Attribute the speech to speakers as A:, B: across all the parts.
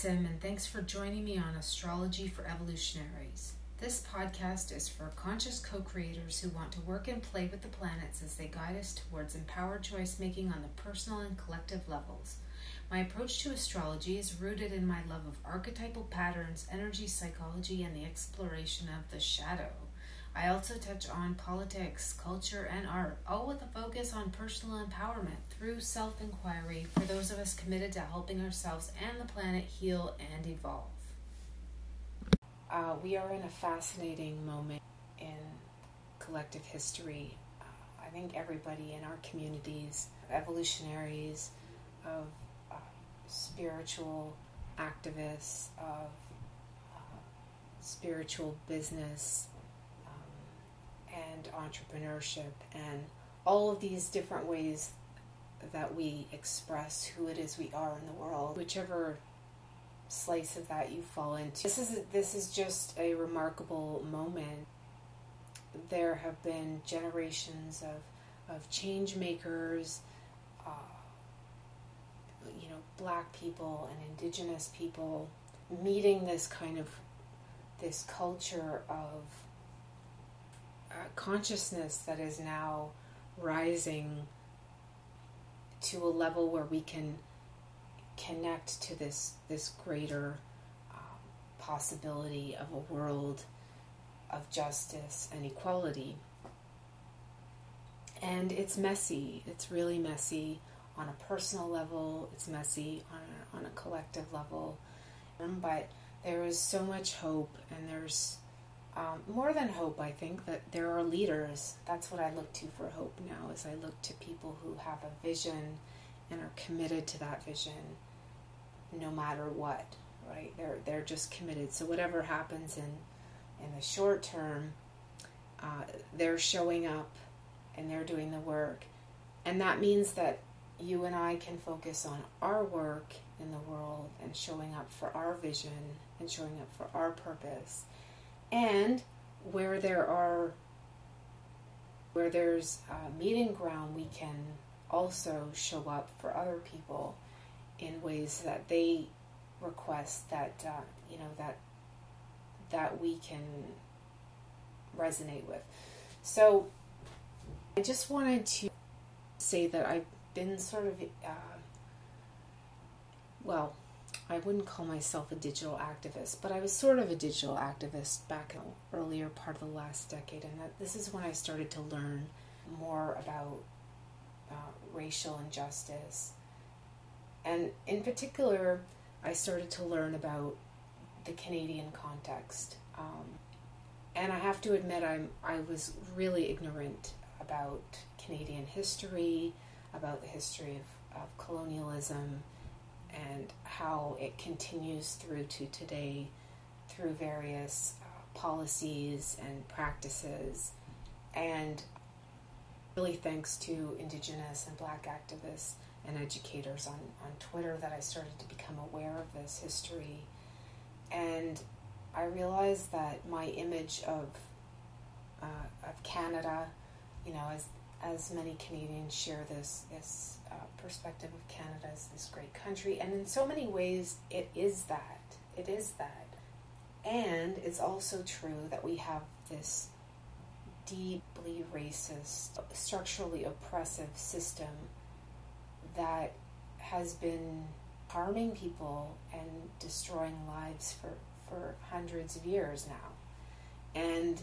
A: Sim, and thanks for joining me on Astrology for Evolutionaries. This podcast is for conscious co creators who want to work and play with the planets as they guide us towards empowered choice making on the personal and collective levels. My approach to astrology is rooted in my love of archetypal patterns, energy psychology, and the exploration of the shadow. I also touch on politics, culture, and art, all with a focus on personal empowerment through self inquiry for those of us committed to helping ourselves and the planet heal and evolve. Uh, we are in a fascinating moment in collective history. Uh, I think everybody in our communities, evolutionaries, of uh, spiritual activists, of uh, spiritual business, and entrepreneurship and all of these different ways that we express who it is we are in the world, whichever slice of that you fall into. This is this is just a remarkable moment. There have been generations of of change makers, uh, you know, black people and indigenous people meeting this kind of this culture of consciousness that is now rising to a level where we can connect to this this greater um, possibility of a world of justice and equality. And it's messy. It's really messy on a personal level. It's messy on a, on a collective level. But there is so much hope, and there's um, more than hope, I think that there are leaders. That's what I look to for hope now. Is I look to people who have a vision and are committed to that vision, no matter what. Right? They're they're just committed. So whatever happens in in the short term, uh, they're showing up and they're doing the work, and that means that you and I can focus on our work in the world and showing up for our vision and showing up for our purpose and where there are where there's a meeting ground we can also show up for other people in ways that they request that uh, you know that that we can resonate with. So i just wanted to say that i've been sort of uh, well I wouldn't call myself a digital activist, but I was sort of a digital activist back in the earlier part of the last decade, and that this is when I started to learn more about uh, racial injustice. And in particular, I started to learn about the Canadian context. Um, and I have to admit, I'm, I was really ignorant about Canadian history, about the history of, of colonialism and how it continues through to today through various uh, policies and practices. And really thanks to Indigenous and Black activists and educators on, on Twitter that I started to become aware of this history. And I realized that my image of, uh, of Canada, you know, as, as many Canadians share this, this uh, perspective of Canada as this great country. And in so many ways, it is that. It is that. And it's also true that we have this deeply racist, structurally oppressive system that has been harming people and destroying lives for, for hundreds of years now. And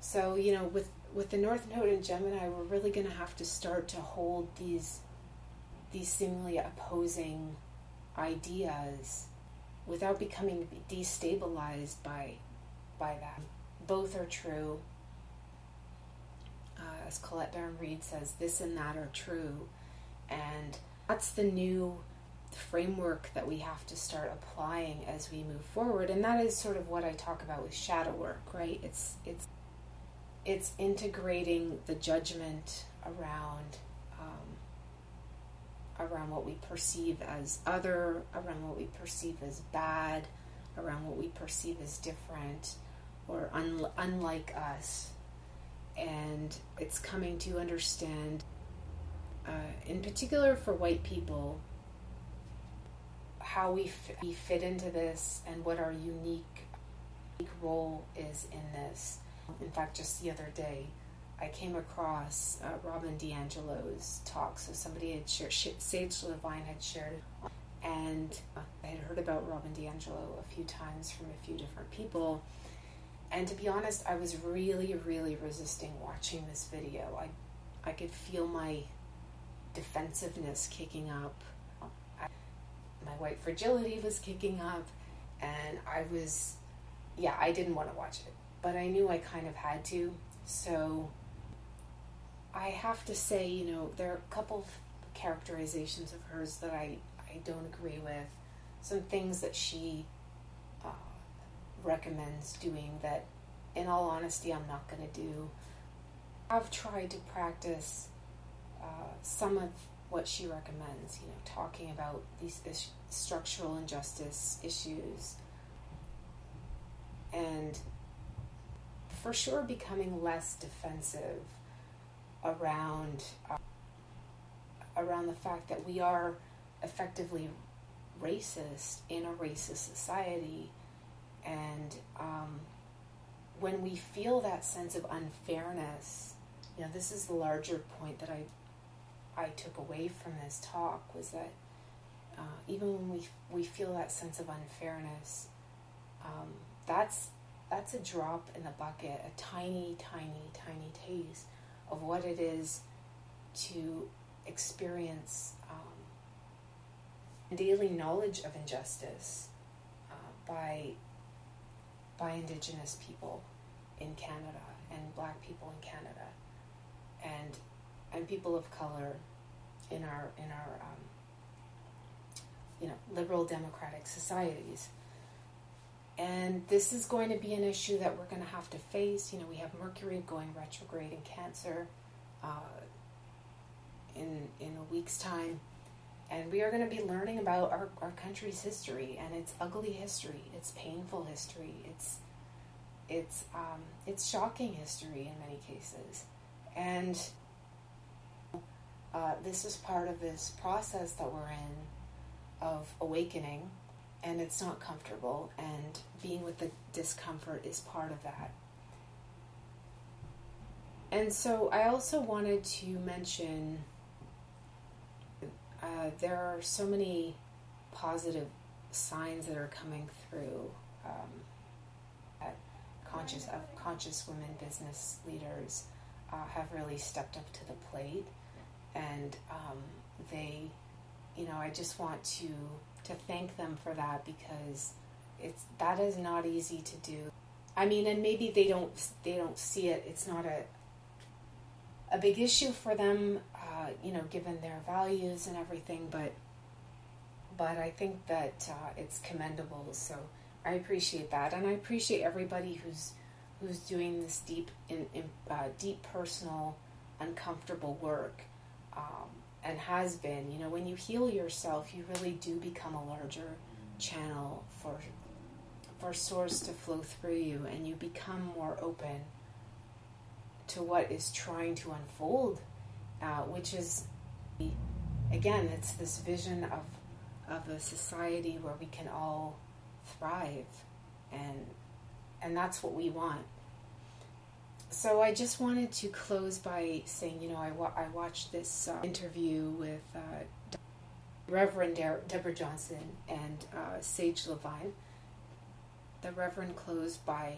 A: so, you know, with, with the North Node in Gemini, we're really going to have to start to hold these these seemingly opposing ideas without becoming destabilized by by that. Both are true. Uh, as Colette Baron Reid says, this and that are true, and that's the new framework that we have to start applying as we move forward. And that is sort of what I talk about with shadow work, right? It's it's it's integrating the judgment around around what we perceive as other, around what we perceive as bad, around what we perceive as different or un- unlike us. And it's coming to understand, uh, in particular for white people, how we, f- we fit into this and what our unique role is in this. In fact, just the other day, I came across uh, Robin DiAngelo's talk. So somebody had shared, Sage Lavine had shared, and I had heard about Robin DiAngelo a few times from a few different people. And to be honest, I was really, really resisting watching this video. I, I could feel my defensiveness kicking up. My white fragility was kicking up, and I was, yeah, I didn't want to watch it, but I knew I kind of had to. So I have to say, you know, there are a couple of characterizations of hers that I, I don't agree with. Some things that she uh, recommends doing that, in all honesty, I'm not going to do. I've tried to practice uh, some of what she recommends, you know, talking about these is- structural injustice issues and for sure becoming less defensive around uh, around the fact that we are effectively racist in a racist society, and um, when we feel that sense of unfairness, you know, this is the larger point that I I took away from this talk was that uh, even when we we feel that sense of unfairness, um, that's that's a drop in the bucket, a tiny, tiny, tiny taste of what it is to experience um, daily knowledge of injustice uh, by by Indigenous people in Canada and Black people in Canada, and and people of color in our in our um, you know liberal democratic societies. And this is going to be an issue that we're going to have to face. You know, we have Mercury going retrograde in Cancer uh, in in a week's time, and we are going to be learning about our, our country's history and its ugly history, its painful history, its it's um, it's shocking history in many cases, and uh, this is part of this process that we're in of awakening and it's not comfortable, and being with the discomfort is part of that. And so I also wanted to mention uh, there are so many positive signs that are coming through um, conscious conscious women business leaders uh, have really stepped up to the plate, and um, they, you know, I just want to to thank them for that because it's that is not easy to do. I mean, and maybe they don't they don't see it. It's not a a big issue for them, uh, you know, given their values and everything. But but I think that uh, it's commendable. So I appreciate that, and I appreciate everybody who's who's doing this deep in, in uh, deep personal uncomfortable work. Um, and has been. You know, when you heal yourself, you really do become a larger channel for for source to flow through you, and you become more open to what is trying to unfold, uh, which is again, it's this vision of of a society where we can all thrive, and and that's what we want so I just wanted to close by saying, you know, I, wa- I watched this uh, interview with uh, Reverend De- Deborah Johnson and uh, Sage Lavine. The Reverend closed by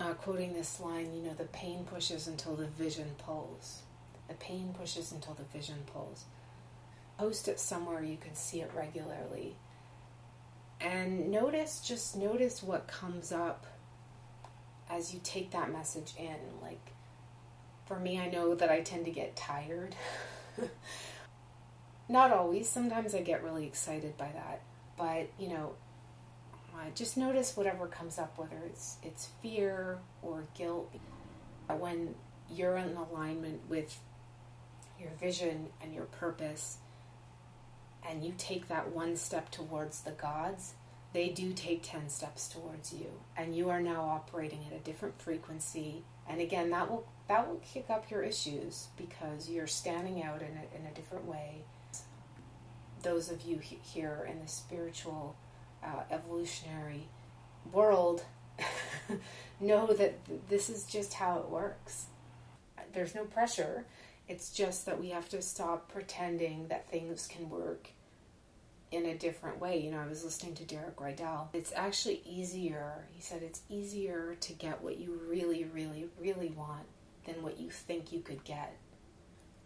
A: uh, quoting this line, you know, the pain pushes until the vision pulls. The pain pushes until the vision pulls. Post it somewhere you can see it regularly. And notice, just notice what comes up as you take that message in, like for me, I know that I tend to get tired. Not always. Sometimes I get really excited by that. But, you know, uh, just notice whatever comes up, whether it's it's fear or guilt. When you're in alignment with your vision and your purpose, and you take that one step towards the gods, they do take 10 steps towards you and you are now operating at a different frequency and again that will that will kick up your issues because you're standing out in a, in a different way those of you here in the spiritual uh, evolutionary world know that this is just how it works. There's no pressure. It's just that we have to stop pretending that things can work in a different way. You know, I was listening to Derek Rydall. It's actually easier, he said, it's easier to get what you really, really, really want than what you think you could get.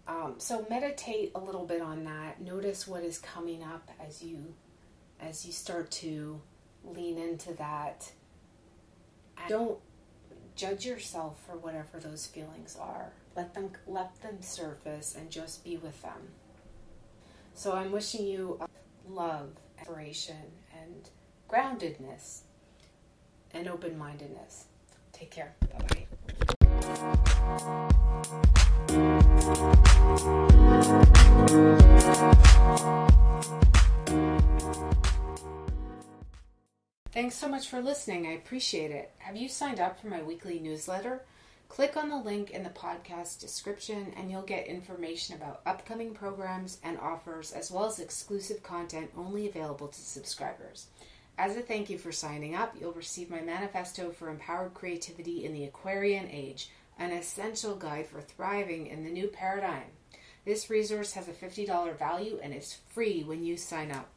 A: Um, so meditate a little bit on that. Notice what is coming up as you as you start to lean into that. don't judge yourself for whatever those feelings are. Let them let them surface and just be with them. So I'm wishing you love, inspiration, and groundedness and open-mindedness. Take care. Bye bye. Thanks so much for listening. I appreciate it. Have you signed up for my weekly newsletter? Click on the link in the podcast description and you'll get information about upcoming programs and offers, as well as exclusive content only available to subscribers. As a thank you for signing up, you'll receive my manifesto for empowered creativity in the Aquarian Age, an essential guide for thriving in the new paradigm. This resource has a $50 value and is free when you sign up.